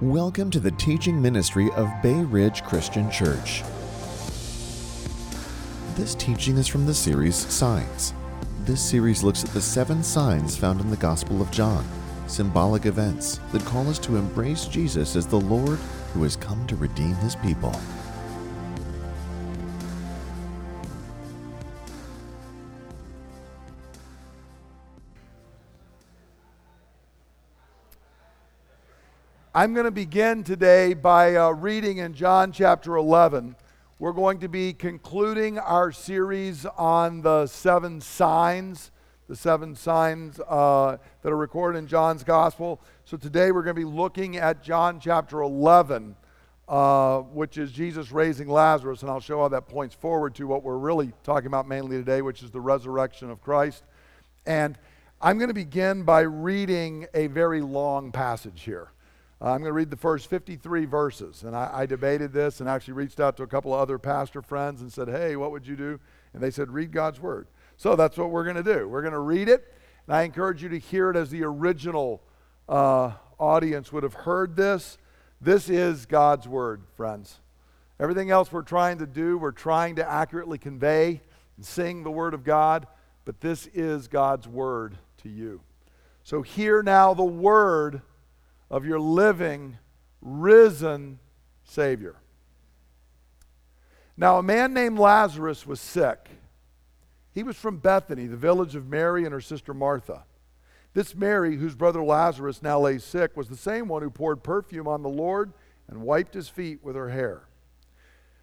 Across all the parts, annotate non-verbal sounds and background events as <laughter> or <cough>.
Welcome to the teaching ministry of Bay Ridge Christian Church. This teaching is from the series Signs. This series looks at the seven signs found in the Gospel of John, symbolic events that call us to embrace Jesus as the Lord who has come to redeem his people. I'm going to begin today by uh, reading in John chapter 11. We're going to be concluding our series on the seven signs, the seven signs uh, that are recorded in John's gospel. So today we're going to be looking at John chapter 11, uh, which is Jesus raising Lazarus, and I'll show how that points forward to what we're really talking about mainly today, which is the resurrection of Christ. And I'm going to begin by reading a very long passage here. Uh, I'm going to read the first 53 verses. And I, I, debated this and actually reached out to a couple of other pastor friends and said, hey, what would you do? And they said, read God's word. So that's what we're going to do. We're going to read it. And I encourage you to hear it as the original uh, audience would have heard this. This is God's word, friends. Everything else we're trying to do, we're trying to accurately convey and sing the word of God. But this is God's word to you. So hear now the word of your living, risen Savior. Now, a man named Lazarus was sick. He was from Bethany, the village of Mary and her sister Martha. This Mary, whose brother Lazarus now lay sick, was the same one who poured perfume on the Lord and wiped his feet with her hair.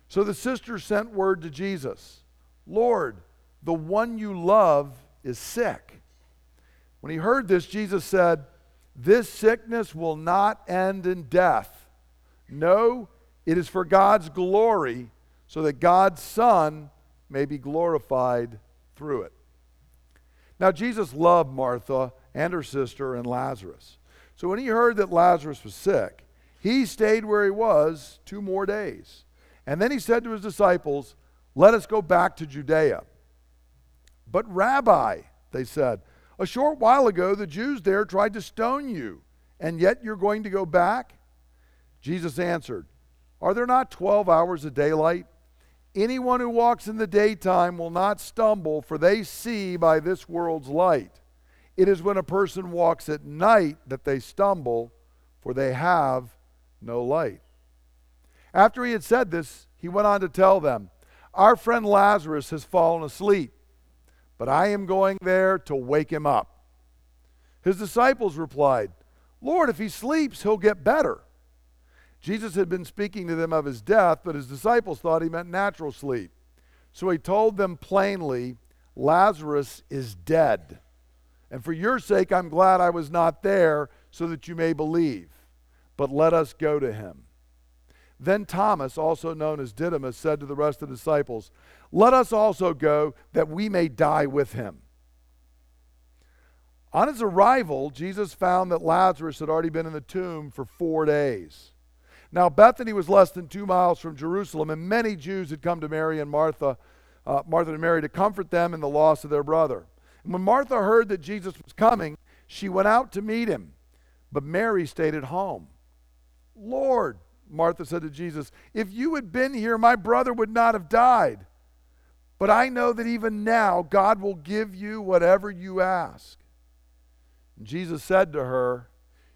So the sister sent word to Jesus Lord, the one you love is sick. When he heard this, Jesus said, this sickness will not end in death. No, it is for God's glory, so that God's Son may be glorified through it. Now, Jesus loved Martha and her sister and Lazarus. So when he heard that Lazarus was sick, he stayed where he was two more days. And then he said to his disciples, Let us go back to Judea. But, Rabbi, they said, a short while ago, the Jews there tried to stone you, and yet you're going to go back? Jesus answered, Are there not 12 hours of daylight? Anyone who walks in the daytime will not stumble, for they see by this world's light. It is when a person walks at night that they stumble, for they have no light. After he had said this, he went on to tell them, Our friend Lazarus has fallen asleep but I am going there to wake him up. His disciples replied, Lord, if he sleeps, he'll get better. Jesus had been speaking to them of his death, but his disciples thought he meant natural sleep. So he told them plainly, Lazarus is dead. And for your sake, I'm glad I was not there so that you may believe. But let us go to him. Then Thomas, also known as Didymus, said to the rest of the disciples, Let us also go that we may die with him. On his arrival, Jesus found that Lazarus had already been in the tomb for four days. Now, Bethany was less than two miles from Jerusalem, and many Jews had come to Mary and Martha, uh, Martha and Mary, to comfort them in the loss of their brother. And when Martha heard that Jesus was coming, she went out to meet him, but Mary stayed at home. Lord, Martha said to Jesus, If you had been here, my brother would not have died. But I know that even now God will give you whatever you ask. And Jesus said to her,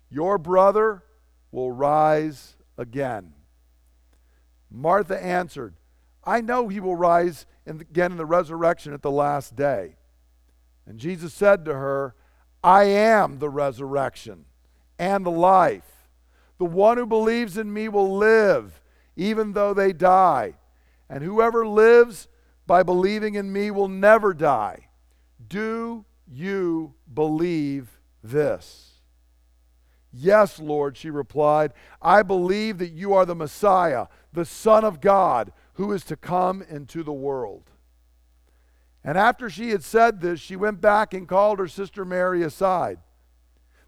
Your brother will rise again. Martha answered, I know he will rise again in the resurrection at the last day. And Jesus said to her, I am the resurrection and the life. The one who believes in me will live, even though they die. And whoever lives by believing in me will never die. Do you believe this? Yes, Lord, she replied. I believe that you are the Messiah, the Son of God, who is to come into the world. And after she had said this, she went back and called her sister Mary aside.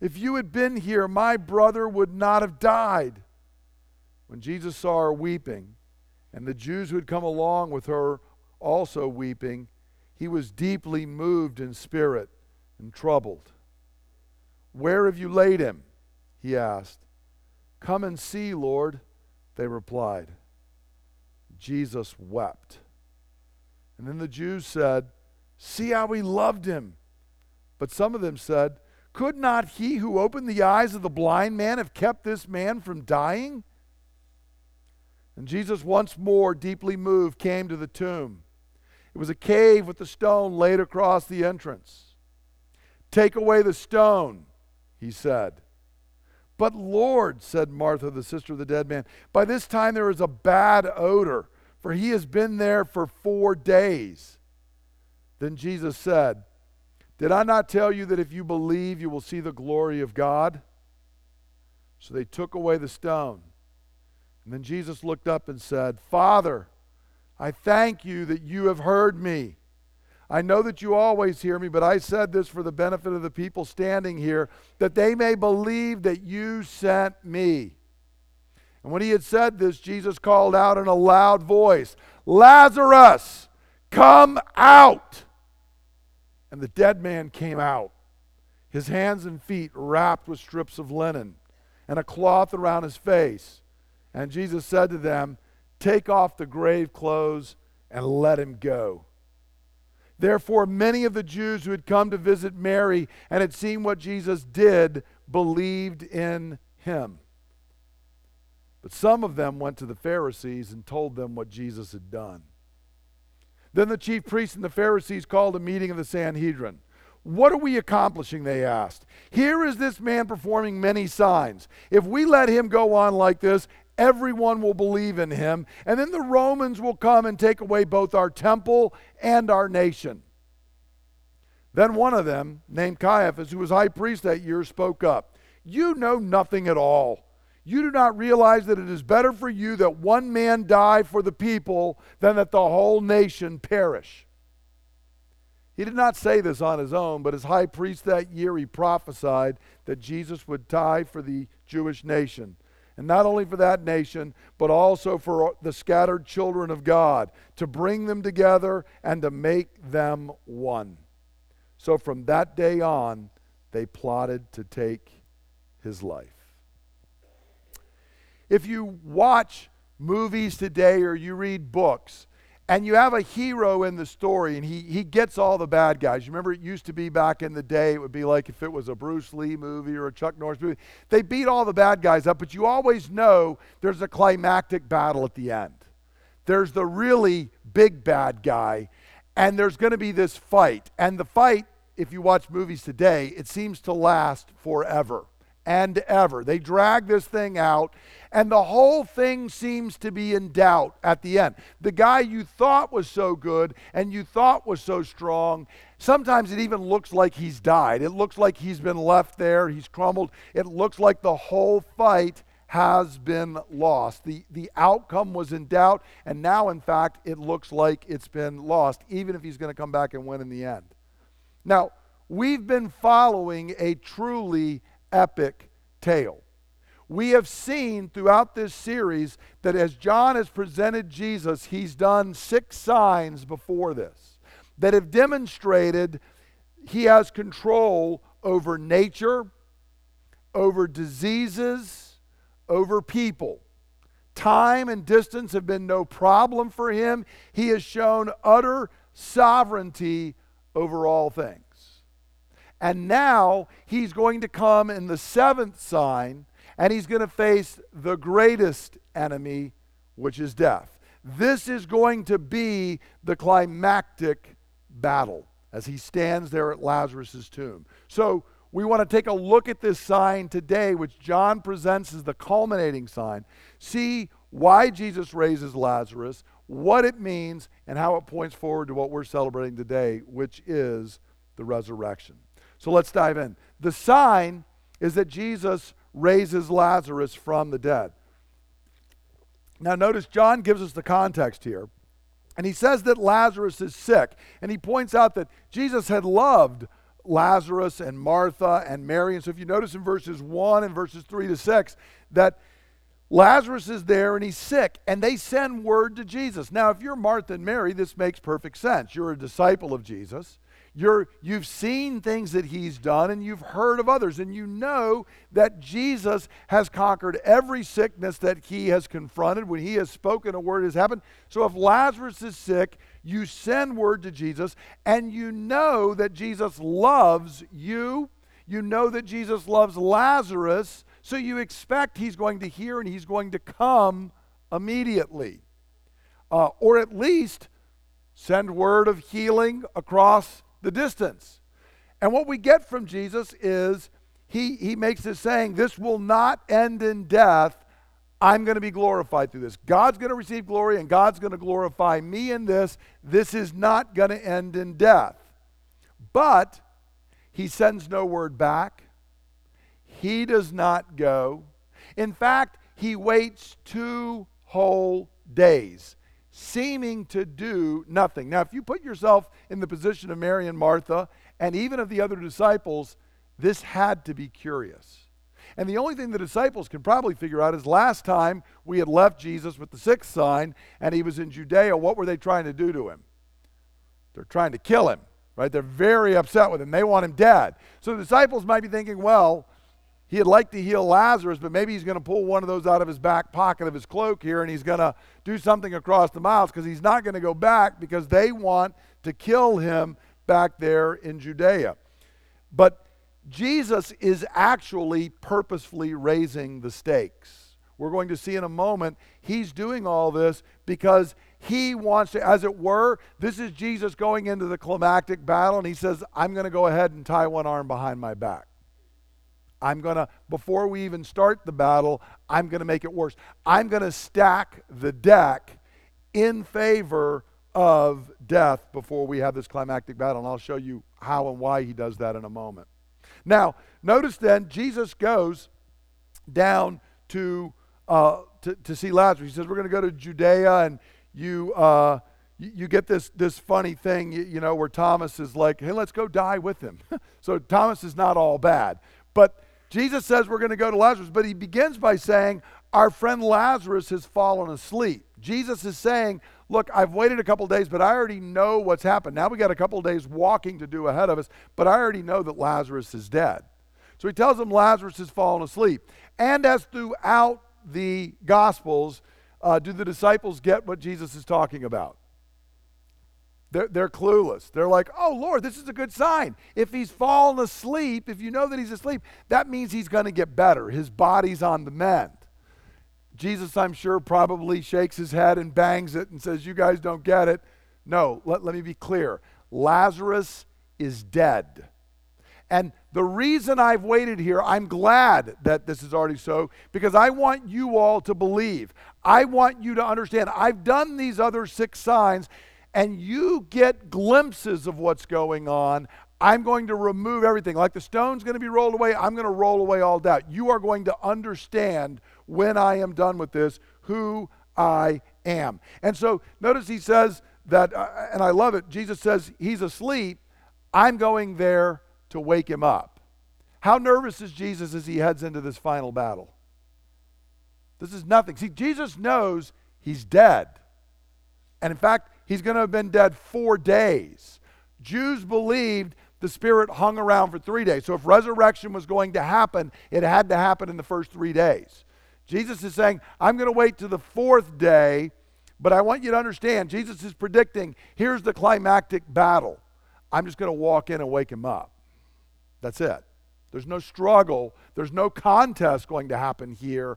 if you had been here, my brother would not have died. When Jesus saw her weeping, and the Jews who had come along with her also weeping, he was deeply moved in spirit and troubled. Where have you laid him? He asked. Come and see, Lord, they replied. Jesus wept. And then the Jews said, See how he loved him. But some of them said, Could not he who opened the eyes of the blind man have kept this man from dying? And Jesus, once more deeply moved, came to the tomb. It was a cave with a stone laid across the entrance. Take away the stone, he said. But Lord, said Martha, the sister of the dead man, by this time there is a bad odor, for he has been there for four days. Then Jesus said, Did I not tell you that if you believe, you will see the glory of God? So they took away the stone. And then Jesus looked up and said, Father, I thank you that you have heard me. I know that you always hear me, but I said this for the benefit of the people standing here, that they may believe that you sent me. And when he had said this, Jesus called out in a loud voice, Lazarus, come out! And the dead man came out, his hands and feet wrapped with strips of linen, and a cloth around his face. And Jesus said to them, Take off the grave clothes and let him go. Therefore, many of the Jews who had come to visit Mary and had seen what Jesus did believed in him. But some of them went to the Pharisees and told them what Jesus had done. Then the chief priests and the Pharisees called a meeting of the Sanhedrin. What are we accomplishing? They asked. Here is this man performing many signs. If we let him go on like this, everyone will believe in him, and then the Romans will come and take away both our temple and our nation. Then one of them, named Caiaphas, who was high priest that year, spoke up. You know nothing at all. You do not realize that it is better for you that one man die for the people than that the whole nation perish. He did not say this on his own, but as high priest that year, he prophesied that Jesus would die for the Jewish nation and not only for that nation, but also for the scattered children of God, to bring them together and to make them one. So from that day on, they plotted to take his life. If you watch movies today or you read books, and you have a hero in the story and he, he gets all the bad guys. You remember it used to be back in the day, it would be like if it was a Bruce Lee movie or a Chuck Norris movie. They beat all the bad guys up, but you always know there's a climactic battle at the end. There's the really big bad guy, and there's going to be this fight. And the fight, if you watch movies today, it seems to last forever and ever. They drag this thing out, and the whole thing seems to be in doubt at the end. The guy you thought was so good and you thought was so strong, sometimes it even looks like he's died. It looks like he's been left there, he's crumbled. It looks like the whole fight has been lost. The, the outcome was in doubt, and now, in fact, it looks like it's been lost, even if he's going to come back and win in the end. Now, we've been following a truly epic tale. We have seen throughout this series that as John has presented Jesus, he's done six signs before this that have demonstrated he has control over nature, over diseases, over people. Time and distance have been no problem for him. He has shown utter sovereignty over all things. And now he's going to come in the seventh sign and he's going to face the greatest enemy, which is death. This is going to be the climactic battle as he stands there at Lazarus' tomb. So we want to take a look at this sign today, which John presents as the culminating sign, see why Jesus raises Lazarus, what it means, and how it points forward to what we're celebrating today, which is the resurrection. So let's dive in. The sign is that Jesus raises Lazarus from the dead. Now, notice John gives us the context here. And he says that Lazarus is sick. And he points out that Jesus had loved Lazarus and Martha and Mary. And so if you notice in verses 1 and verses 3 to 6, that Lazarus is there and he's sick, and they send word to Jesus. Now, if you're Martha and Mary, this makes perfect sense. You're a disciple of Jesus. You're, you've seen things that he's done and you've heard of others, and you know that Jesus has conquered every sickness that he has confronted when he has spoken, a word has happened. So if Lazarus is sick, you send word to Jesus, and you know that Jesus loves you. You know that Jesus loves Lazarus, so you expect he's going to hear and he's going to come immediately. Uh, or at least send word of healing across the distance. And what we get from Jesus is he, he makes this saying, This will not end in death. I'm going to be glorified through this. God's going to receive glory and God's going to glorify me in this. This is not going to end in death. But he sends no word back. He does not go. In fact, he waits two whole days seeming to do nothing. Now, if you put yourself in the position of Mary and Martha, and even of the other disciples, this had to be curious. And the only thing the disciples can probably figure out is last time we had left Jesus with the sixth sign and he was in Judea, what were they trying to do to him? They're trying to kill him, right? They're very upset with him. They want him dead. So the disciples might be thinking, well, He'd like to heal Lazarus, but maybe he's going to pull one of those out of his back pocket of his cloak here and he's going to do something across the miles because he's not going to go back because they want to kill him back there in Judea. But Jesus is actually purposefully raising the stakes. We're going to see in a moment, he's doing all this because he wants to, as it were, this is Jesus going into the climactic battle, and he says, I'm going to go ahead and tie one arm behind my back. I'm going to, before we even start the battle, I'm going to make it worse. I'm going to stack the deck in favor of death before we have this climactic battle. And I'll show you how and why he does that in a moment. Now, notice then, Jesus goes down to, uh, to, to, see Lazarus. He says, We're going to go to Judea, and you. Uh, you, get this, this funny thing, you, you know, where Thomas is like, hey, let's go die with him. <laughs> so Thomas is not all bad. But Jesus says we're going to go to Lazarus, but he begins by saying, Our friend Lazarus has fallen asleep. Jesus is saying, Look, I've waited a couple days, but I already know what's happened. Now we got a couple days walking to do ahead of us, but I already know that Lazarus is dead. So he tells them Lazarus has fallen asleep. And as throughout the Gospels, uh, do the disciples get what Jesus is talking about? They're, they're clueless. They're like, oh, Lord, this is a good sign. If he's fallen asleep, if you know that he's asleep, that means he's going to get better. His body's on the mend. Jesus, I'm sure, probably shakes his head and bangs it and says, You guys don't get it. No, let, let me be clear. Lazarus is dead. And the reason I've waited here, I'm glad that this is already so, because I want you all to believe. I want you to understand. I've done these other six signs and you get glimpses of what's going on, I'm going to remove everything. Like the stone's going to be rolled away, I'm going to roll away all doubt. You are going to understand when I am done with this who I am. And so notice he says that, uh, and I love it, Jesus says he's asleep. I'm going there to wake him up. How nervous is Jesus as he heads into this final battle? This is nothing. See, Jesus knows he's dead. And in fact, he's going to have been dead four days. Jews believed the Spirit hung around for three days. So if resurrection was going to happen, it had to happen in the first three days. Jesus is saying, I'm going to wait to the fourth day, but I want you to understand, Jesus is predicting here's the climactic battle. I'm just going to walk in and wake him up. That's it. There's no struggle, there's no contest going to happen here.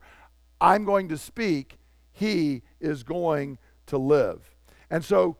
I'm going to speak, he is going to live. And so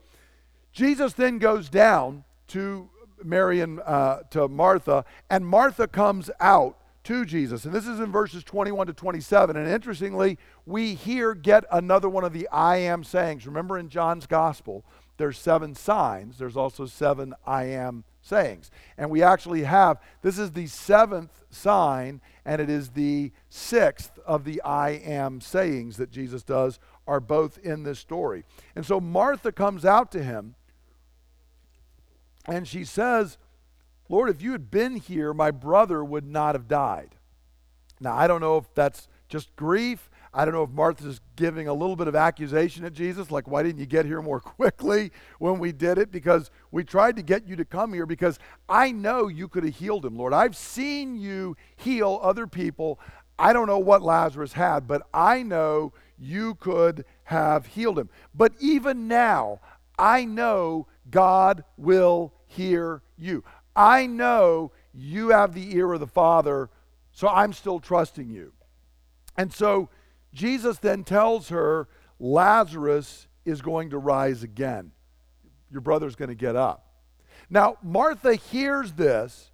Jesus then goes down to Mary and uh, to Martha, and Martha comes out to Jesus. And this is in verses 21 to 27. And interestingly, we here get another one of the I am sayings. Remember in John's gospel, there's seven signs, there's also seven I am sayings. And we actually have, this is the seventh sign, and it is the sixth of the I am sayings that Jesus does, are both in this story. And so Martha comes out to him and she says, Lord, if you had been here, my brother would not have died. Now, I don't know if that's just grief. I don't know if Martha's giving a little bit of accusation at Jesus, like, why didn't you get here more <laughs> quickly when we did it? Because we tried to get you to come here because I know you could have healed him, Lord. I've seen you heal other people. I don't know what Lazarus had, but I know you could have healed him. But even now, I know God will hear you. I know you have the ear of the Father, so I'm still trusting you. And so Jesus then tells her, Lazarus is going to rise again. Your brother's going to get up. Now, Martha hears this,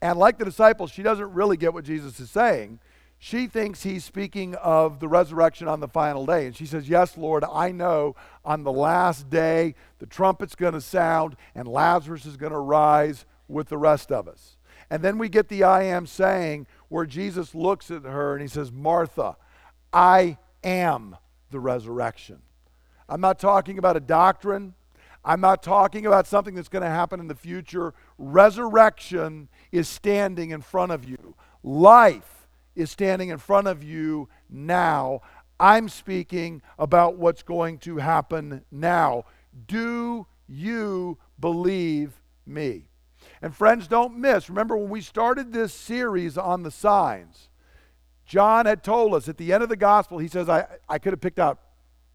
and like the disciples, she doesn't really get what Jesus is saying. She thinks he's speaking of the resurrection on the final day. And she says, Yes, Lord, I know on the last day the trumpet's going to sound and Lazarus is going to rise with the rest of us. And then we get the I am saying where Jesus looks at her and he says, Martha, I am the resurrection. I'm not talking about a doctrine. I'm not talking about something that's going to happen in the future. Resurrection is standing in front of you. Life is standing in front of you now. I'm speaking about what's going to happen now. Do you believe me? And friends, don't miss. Remember when we started this series on the signs, John had told us at the end of the gospel, he says, I, I could have picked out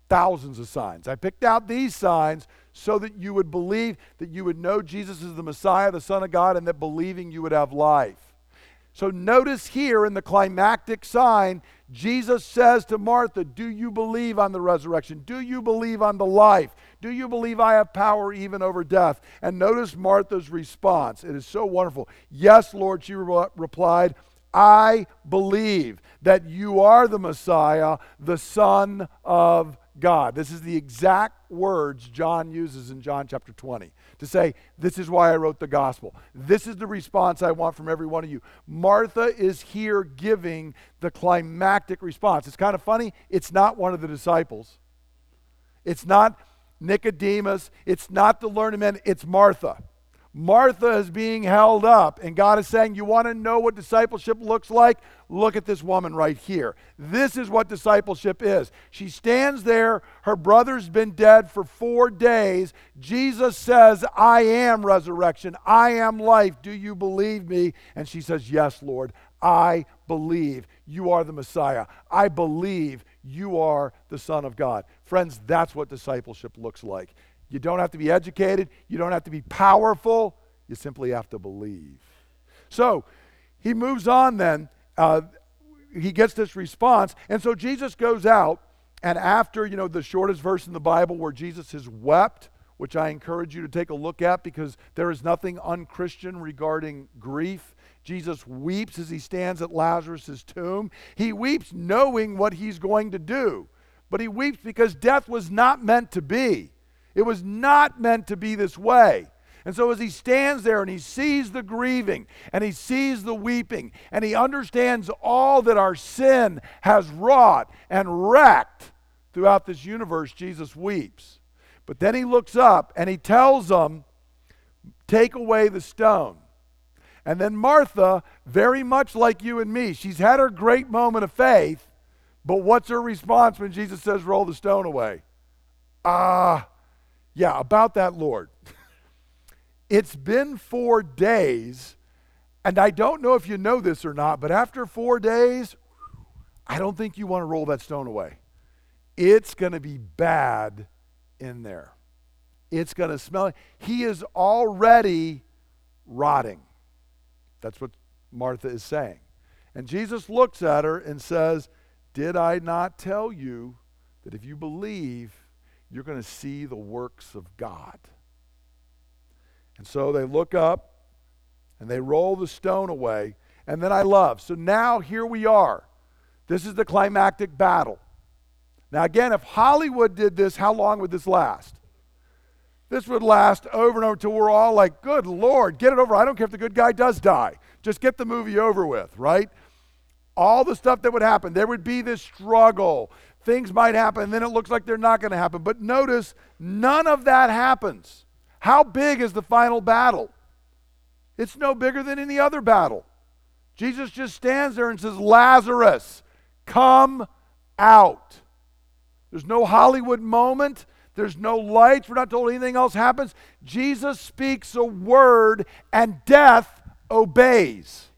thousands of signs. I picked out these signs so that you would believe, that you would know Jesus is the Messiah, the Son of God, and that believing you would have life. So notice here in the climactic sign, Jesus says to Martha, Do you believe on the resurrection? Do you believe on the life? Do you believe I have power even over death? And notice Martha's response. It is so wonderful. Yes, Lord, she re- replied, I believe that you are the Messiah, the Son of God. This is the exact words John uses in John chapter 20 to say, This is why I wrote the gospel. This is the response I want from every one of you. Martha is here giving the climactic response. It's kind of funny. It's not one of the disciples, it's not Nicodemus, it's not the learned men, it's Martha. Martha is being held up, and God is saying, You want to know what discipleship looks like? Look at this woman right here. This is what discipleship is. She stands there, her brother's been dead for four days. Jesus says, I am resurrection, I am life. Do you believe me? And she says, Yes, Lord, I believe you are the Messiah. I believe you are the Son of God. Friends, that's what discipleship looks like. You don't have to be educated, you don't have to be powerful, you simply have to believe. So he moves on then. Uh, he gets this response. And so Jesus goes out, and after, you know, the shortest verse in the Bible where Jesus has wept, which I encourage you to take a look at because there is nothing unchristian regarding grief. Jesus weeps as he stands at Lazarus' tomb. He weeps knowing what he's going to do, but he weeps because death was not meant to be. It was not meant to be this way. And so, as he stands there and he sees the grieving and he sees the weeping and he understands all that our sin has wrought and wrecked throughout this universe, Jesus weeps. But then he looks up and he tells them, Take away the stone. And then Martha, very much like you and me, she's had her great moment of faith, but what's her response when Jesus says, Roll the stone away? Ah, yeah, about that Lord. <laughs> it's been four days, and I don't know if you know this or not, but after four days, I don't think you want to roll that stone away. It's going to be bad in there. It's going to smell. He is already rotting. That's what Martha is saying. And Jesus looks at her and says, Did I not tell you that if you believe, you're going to see the works of God. And so they look up and they roll the stone away. And then I love. So now here we are. This is the climactic battle. Now, again, if Hollywood did this, how long would this last? this would last over and over till we're all like, good Lord, get it over. I don't care if the good guy does die. Just get the movie over with, right? All the stuff that would happen. There would be this struggle. Things might happen, and then it looks like they're not going to happen. But notice, none of that happens. How big is the final battle? It's no bigger than any other battle. Jesus just stands there and says, Lazarus, come out. There's no Hollywood moment. There's no lights. We're not told anything else happens. Jesus speaks a word and death obeys.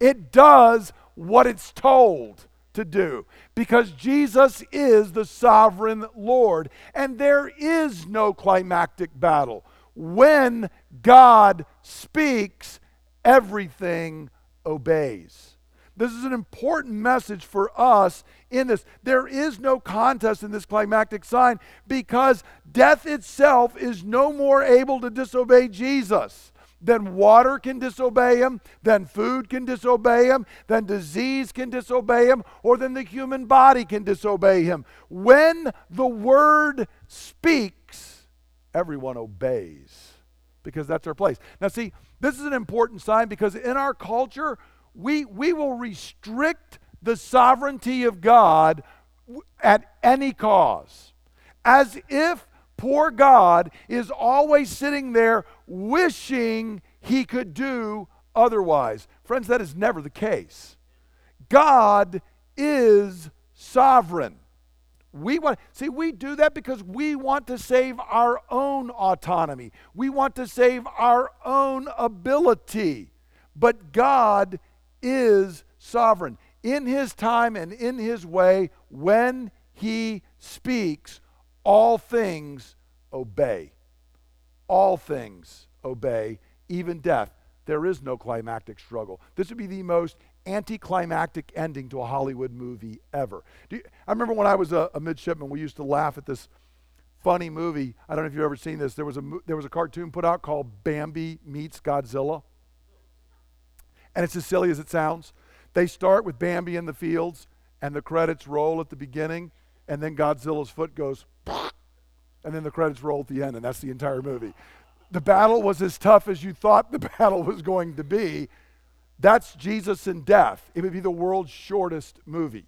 It does what it's told to do because Jesus is the sovereign Lord and there is no climactic battle. When God speaks, everything obeys. This is an important message for us in this. There is no contest in this climactic sign because death itself is no more able to disobey Jesus than water can disobey him, then food can disobey him, then disease can disobey him, or then the human body can disobey him. When the word speaks, everyone obeys because that's our place. Now, see, this is an important sign because in our culture, we, we will restrict the sovereignty of God at any cause, as if poor God is always sitting there wishing he could do otherwise. Friends, that is never the case. God is sovereign. We want see we do that because we want to save our own autonomy. We want to save our own ability. But God is sovereign. In his time and in his way, when he speaks, all things obey. All things obey, even death. There is no climactic struggle. This would be the most anticlimactic ending to a Hollywood movie ever. You, I remember when I was a, a, midshipman, we used to laugh at this funny movie. I don't know if you've ever seen this. There was a, there was a cartoon put out called Bambi Meets Godzilla and it's as silly as it sounds. They start with Bambi in the fields, and the credits roll at the beginning, and then Godzilla's foot goes, <laughs> and then the credits roll at the end, and that's the entire movie. The battle was as tough as you thought the <laughs> battle was going to be. That's Jesus in death. It would be the world's shortest movie.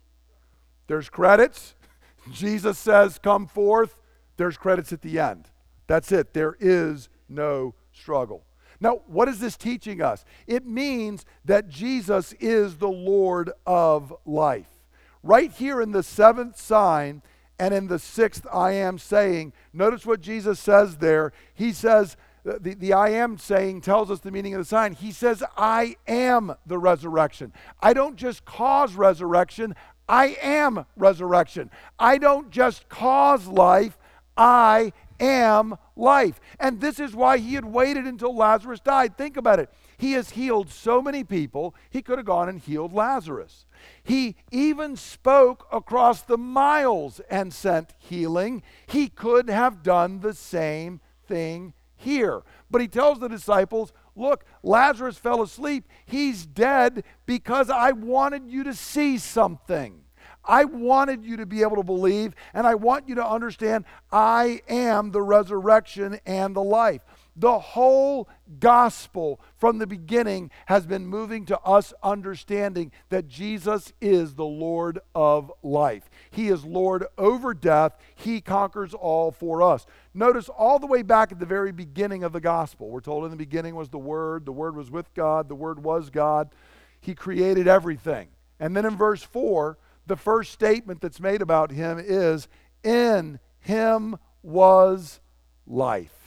There's credits. <laughs> Jesus says, Come forth. There's credits at the end. That's it. There is no struggle. Now, what is this teaching us? It means that Jesus is the Lord of life. Right here in the seventh sign and in the sixth I am saying, notice what Jesus says there. He says, the, the I am saying tells us the meaning of the sign. He says, I am the resurrection. I don't just cause resurrection, I am resurrection. I don't just cause life, I am life. And this is why he had waited until Lazarus died. Think about it. He has healed so many people, he could have gone and healed Lazarus. He even spoke across the miles and sent healing. He could have done the same thing here. But he tells the disciples, Look, Lazarus fell asleep. He's dead because I wanted you to see something. I wanted you to be able to believe, and I want you to understand I am the resurrection and the life. The whole gospel from the beginning has been moving to us understanding that Jesus is the Lord of life. He is Lord over death, He conquers all for us. Notice all the way back at the very beginning of the gospel, we're told in the beginning was the Word, the Word was with God, the Word was God, He created everything. And then in verse 4, the first statement that's made about him is, In him was life.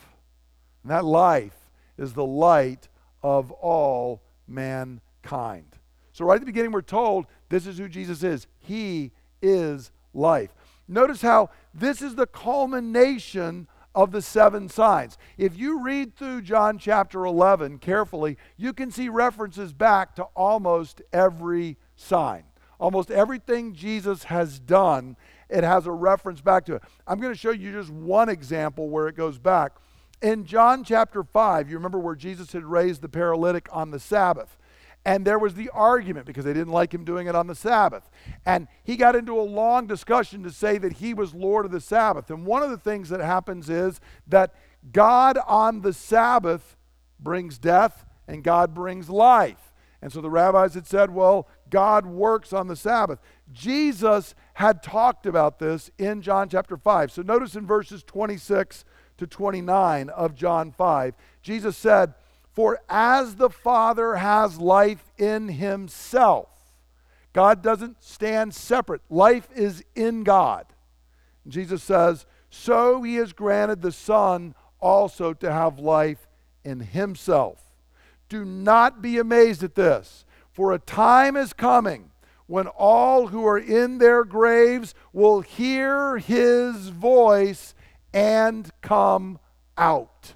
And that life is the light of all mankind. So, right at the beginning, we're told this is who Jesus is. He is life. Notice how this is the culmination of the seven signs. If you read through John chapter 11 carefully, you can see references back to almost every sign. Almost everything Jesus has done, it has a reference back to it. I'm going to show you just one example where it goes back. In John chapter 5, you remember where Jesus had raised the paralytic on the Sabbath. And there was the argument because they didn't like him doing it on the Sabbath. And he got into a long discussion to say that he was Lord of the Sabbath. And one of the things that happens is that God on the Sabbath brings death and God brings life. And so the rabbis had said, well, God works on the Sabbath. Jesus had talked about this in John chapter 5. So notice in verses 26 to 29 of John 5, Jesus said, For as the Father has life in himself, God doesn't stand separate, life is in God. Jesus says, So he has granted the Son also to have life in himself. Do not be amazed at this, for a time is coming when all who are in their graves will hear his voice and come out.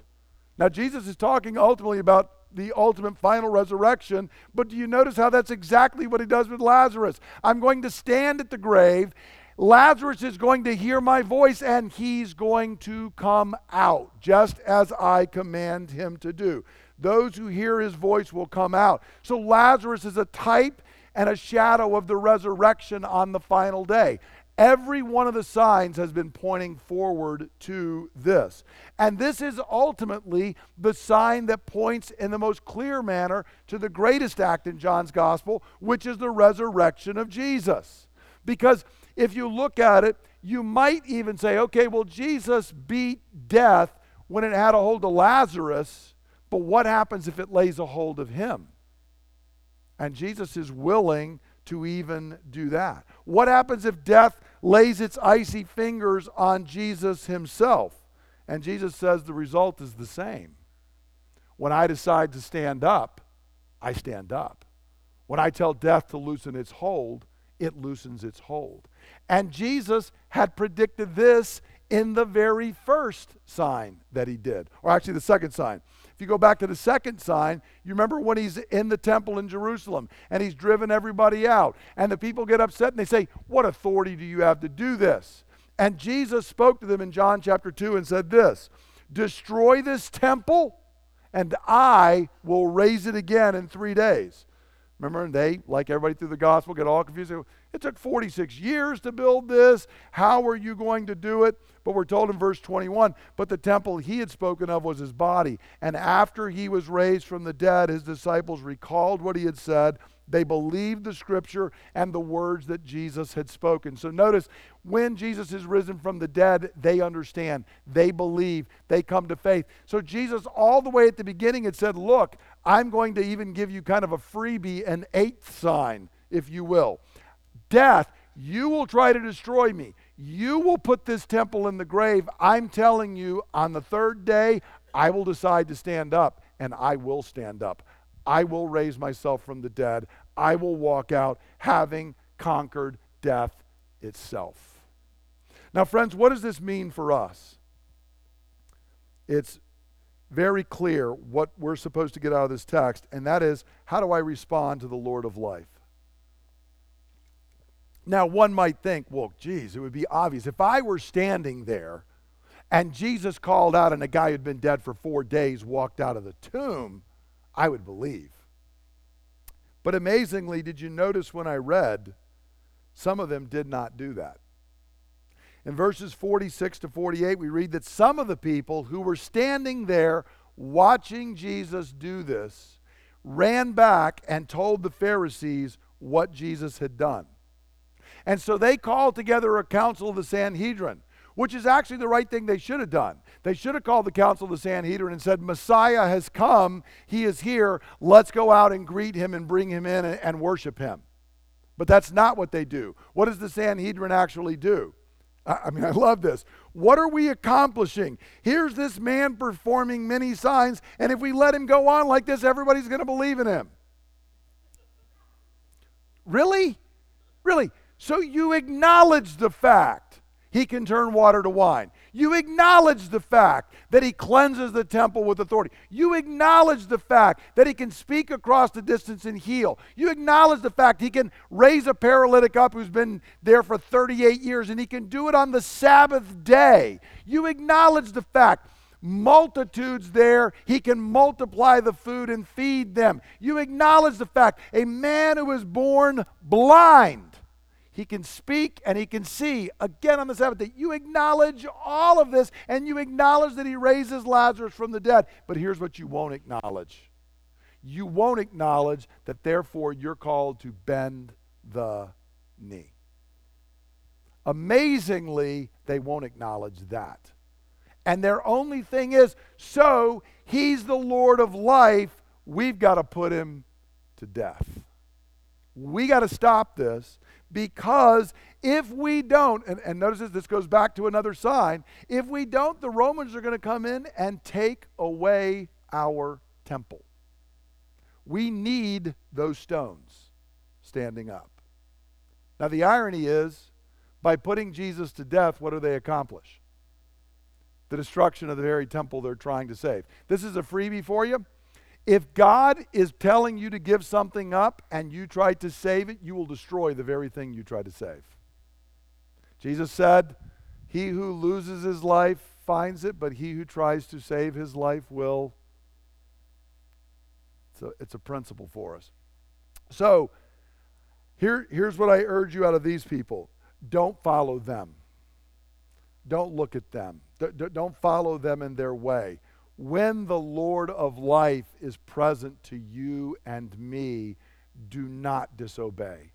Now, Jesus is talking ultimately about the ultimate final resurrection, but do you notice how that's exactly what he does with Lazarus? I'm going to stand at the grave. Lazarus is going to hear my voice and he's going to come out, just as I command him to do. Those who hear his voice will come out. So Lazarus is a type and a shadow of the resurrection on the final day. Every one of the signs has been pointing forward to this. And this is ultimately the sign that points in the most clear manner to the greatest act in John's gospel, which is the resurrection of Jesus. Because if you look at it, you might even say, okay, well, Jesus beat death when it had a hold of Lazarus, but what happens if it lays a hold of him? And Jesus is willing to even do that. What happens if death lays its icy fingers on Jesus himself? And Jesus says the result is the same. When I decide to stand up, I stand up. When I tell death to loosen its hold, it loosens its hold. And Jesus had predicted this in the very first sign that he did, or actually the second sign. You go back to the second sign, you remember when he's in the temple in Jerusalem and he's driven everybody out, and the people get upset and they say, What authority do you have to do this? And Jesus spoke to them in John chapter 2 and said this Destroy this temple, and I will raise it again in three days. Remember, and they, like everybody through the gospel, get all confused. It took 46 years to build this. How are you going to do it? But we're told in verse 21 but the temple he had spoken of was his body. And after he was raised from the dead, his disciples recalled what he had said. They believed the scripture and the words that Jesus had spoken. So notice, when Jesus is risen from the dead, they understand, they believe, they come to faith. So Jesus, all the way at the beginning, had said, Look, I'm going to even give you kind of a freebie, an eighth sign, if you will. Death, you will try to destroy me. You will put this temple in the grave. I'm telling you, on the third day, I will decide to stand up, and I will stand up. I will raise myself from the dead. I will walk out having conquered death itself. Now, friends, what does this mean for us? It's very clear what we're supposed to get out of this text, and that is how do I respond to the Lord of life? Now, one might think, well, geez, it would be obvious. If I were standing there and Jesus called out and a guy who'd been dead for four days walked out of the tomb, I would believe. But amazingly, did you notice when I read, some of them did not do that. In verses 46 to 48, we read that some of the people who were standing there watching Jesus do this ran back and told the Pharisees what Jesus had done. And so they called together a council of the Sanhedrin, which is actually the right thing they should have done. They should have called the council of the Sanhedrin and said, Messiah has come, he is here, let's go out and greet him and bring him in and, and worship him. But that's not what they do. What does the Sanhedrin actually do? I mean, I love this. What are we accomplishing? Here's this man performing many signs, and if we let him go on like this, everybody's going to believe in him. Really? Really? So you acknowledge the fact he can turn water to wine. You acknowledge the fact that he cleanses the temple with authority. You acknowledge the fact that he can speak across the distance and heal. You acknowledge the fact he can raise a paralytic up who's been there for 38 years and he can do it on the Sabbath day. You acknowledge the fact multitudes there, he can multiply the food and feed them. You acknowledge the fact a man who was born blind He can speak and he can see again on the Sabbath day. You acknowledge all of this and you acknowledge that he raises Lazarus from the dead. But here's what you won't acknowledge you won't acknowledge that therefore you're called to bend the knee. Amazingly, they won't acknowledge that. And their only thing is so he's the Lord of life, we've got to put him to death. We got to stop this because if we don't, and, and notice this, this goes back to another sign. If we don't, the Romans are going to come in and take away our temple. We need those stones standing up. Now, the irony is, by putting Jesus to death, what do they accomplish? The destruction of the very temple they're trying to save. This is a freebie for you. If God is telling you to give something up and you try to save it, you will destroy the very thing you try to save. Jesus said, He who loses his life finds it, but he who tries to save his life will. So it's a principle for us. So here, here's what I urge you out of these people don't follow them, don't look at them, don't follow them in their way when the Lord of life is present to you and me, do not disobey.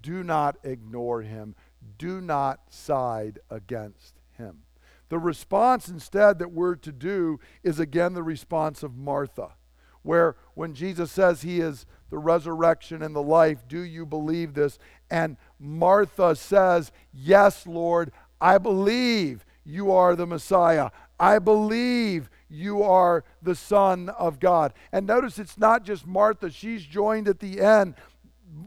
Do not ignore him. Do not side against him. The response instead that we're to do is again the response of Martha, where when Jesus says he is the resurrection and the life, do you believe this? And Martha says, Yes, Lord, I believe you are the Messiah. I believe you are the Son of God. And notice it's not just Martha, she's joined at the end.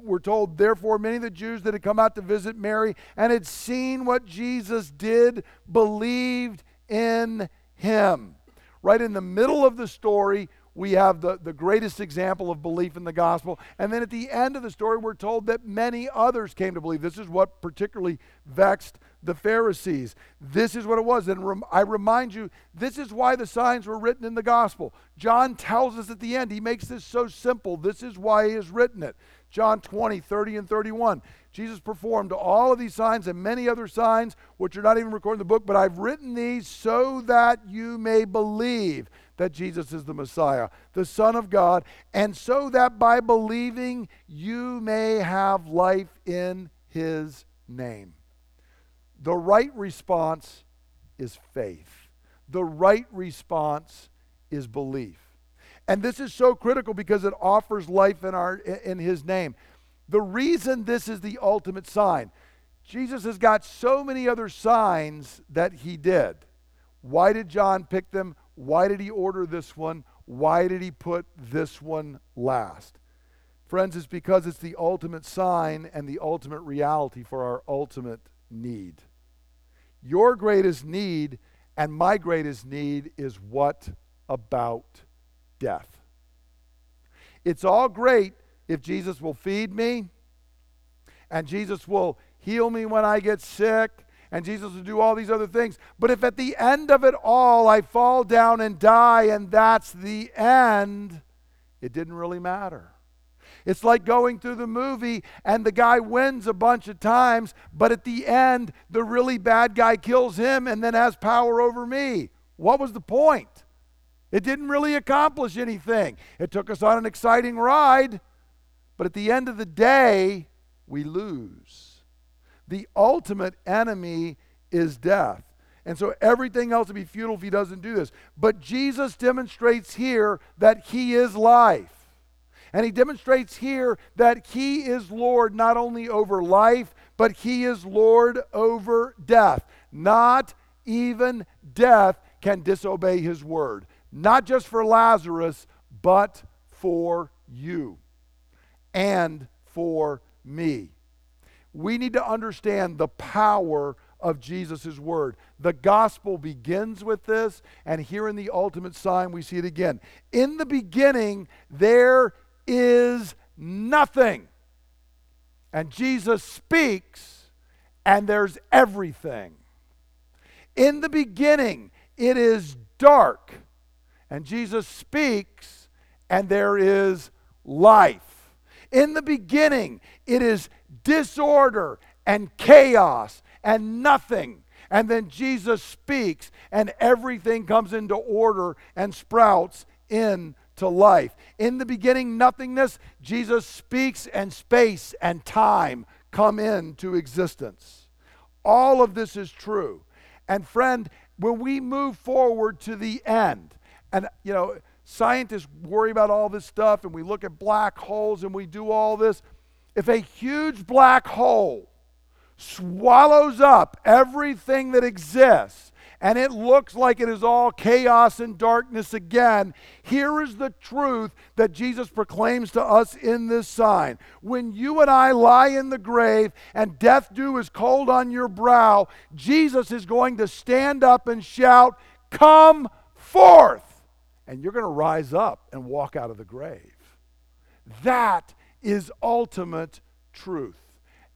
We're told, therefore, many of the Jews that had come out to visit Mary and had seen what Jesus did believed in him. Right in the middle of the story, we have the, the greatest example of belief in the gospel. And then at the end of the story, we're told that many others came to believe. This is what particularly vexed the Pharisees. This is what it was. And rem- I remind you, this is why the signs were written in the gospel. John tells us at the end, he makes this so simple. This is why he has written it. John 20, 30, and 31. Jesus performed all of these signs and many other signs, which are not even recorded in the book, but I've written these so that you may believe that Jesus is the Messiah, the Son of God, and so that by believing you may have life in his name. The right response is faith. The right response is belief. And this is so critical because it offers life in, our, in his name. The reason this is the ultimate sign, Jesus has got so many other signs that he did. Why did John pick them? Why did he order this one? Why did he put this one last? Friends, it's because it's the ultimate sign and the ultimate reality for our ultimate need. Your greatest need and my greatest need is what about death. It's all great if Jesus will feed me and Jesus will heal me when I get sick and Jesus will do all these other things. But if at the end of it all I fall down and die and that's the end, it didn't really matter. It's like going through the movie and the guy wins a bunch of times, but at the end, the really bad guy kills him and then has power over me. What was the point? It didn't really accomplish anything. It took us on an exciting ride, but at the end of the day, we lose. The ultimate enemy is death. And so everything else would be futile if he doesn't do this. But Jesus demonstrates here that he is life. And he demonstrates here that he is Lord not only over life, but he is Lord over death. Not even death can disobey his word not just for Lazarus, but for you and for me. We need to understand the power of Jesus' word. The gospel begins with this, and here in the ultimate sign, we see it again. In the beginning, there is nothing. And Jesus speaks, and there's everything. In the beginning, it is dark and Jesus speaks, and there is life. In the beginning, it is disorder and chaos and nothing. And then Jesus speaks, and everything comes into order and sprouts into life. In the beginning, nothingness, Jesus speaks, and space and time come into existence. All of this is true. And friend, when we move forward to the end, and you know, scientists worry about all this stuff, and we look at black holes and we do all this. If a huge black hole swallows up everything that exists, and it looks like it is all chaos and darkness again. Here is the truth that Jesus proclaims to us in this sign. When you and I lie in the grave and death dew is cold on your brow, Jesus is going to stand up and shout, Come forth! And you're going to rise up and walk out of the grave. That is ultimate truth.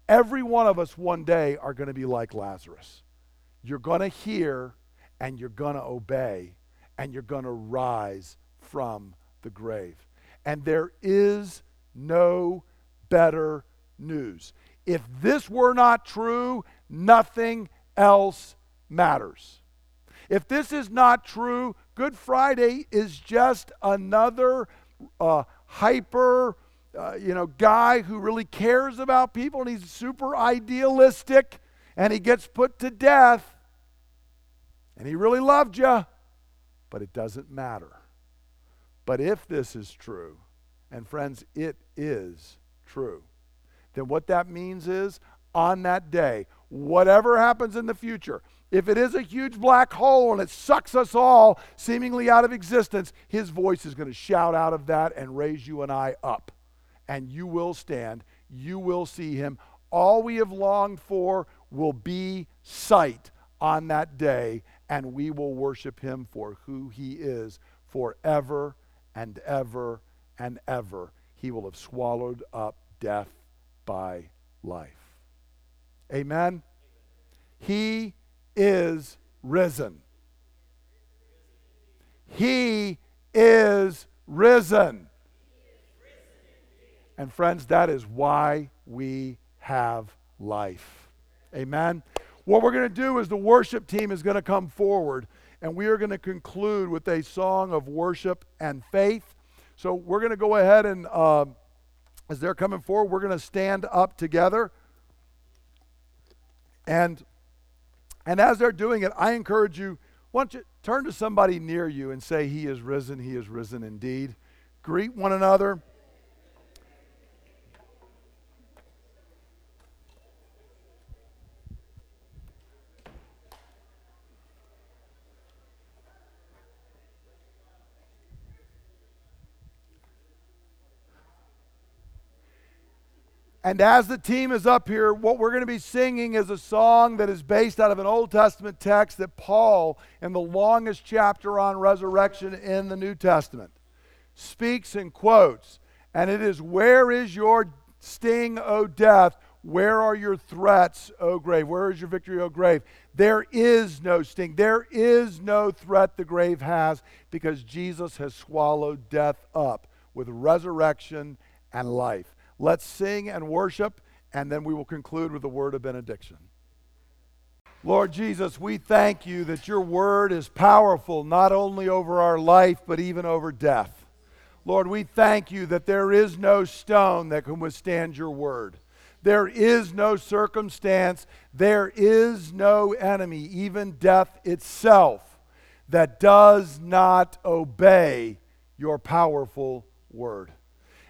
Every one of us one day are going to be like Lazarus. You're going to hear and you're going to obey and you're going to rise from the grave. And there is no better news. If this were not true, nothing else matters. If this is not true, Good Friday is just another uh, hyper uh, you know, guy who really cares about people and he's super idealistic and he gets put to death and he really loved you, but it doesn't matter. But if this is true, and friends, it is true, then what that means is on that day, whatever happens in the future, if it is a huge black hole and it sucks us all seemingly out of existence, his voice is going to shout out of that and raise you and I up and you will stand. You will see him. All we have longed for will be sight on that day, and we will worship him for who he is forever and ever and ever. He will have swallowed up death by life. Amen. He is risen. He is risen. And friends, that is why we have life. Amen. What we're going to do is the worship team is going to come forward and we are going to conclude with a song of worship and faith. So we're going to go ahead and, uh, as they're coming forward, we're going to stand up together. And, and as they're doing it, I encourage you, why don't you turn to somebody near you and say, He is risen, He is risen indeed. Greet one another. And as the team is up here, what we're going to be singing is a song that is based out of an Old Testament text that Paul, in the longest chapter on resurrection in the New Testament, speaks and quotes. And it is, Where is your sting, O death? Where are your threats, O grave? Where is your victory, O grave? There is no sting. There is no threat the grave has because Jesus has swallowed death up with resurrection and life. Let's sing and worship, and then we will conclude with a word of benediction. Lord Jesus, we thank you that your word is powerful not only over our life, but even over death. Lord, we thank you that there is no stone that can withstand your word. There is no circumstance, there is no enemy, even death itself, that does not obey your powerful word.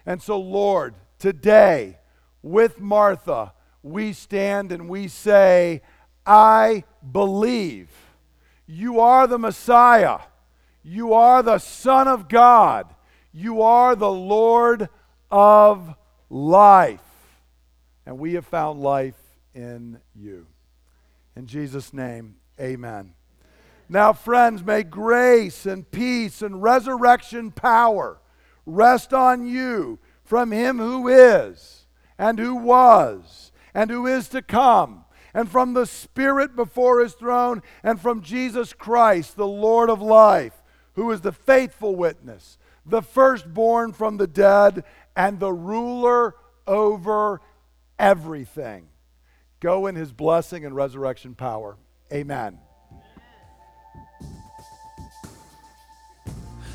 And so, Lord, Today, with Martha, we stand and we say, I believe you are the Messiah. You are the Son of God. You are the Lord of life. And we have found life in you. In Jesus' name, amen. Now, friends, may grace and peace and resurrection power rest on you from him who is, and who was, and who is to come, and from the Spirit before his throne, and from Jesus Christ, the Lord of life, who is the faithful witness, the firstborn from the dead, and the ruler over everything. Go in his blessing and resurrection power. Amen.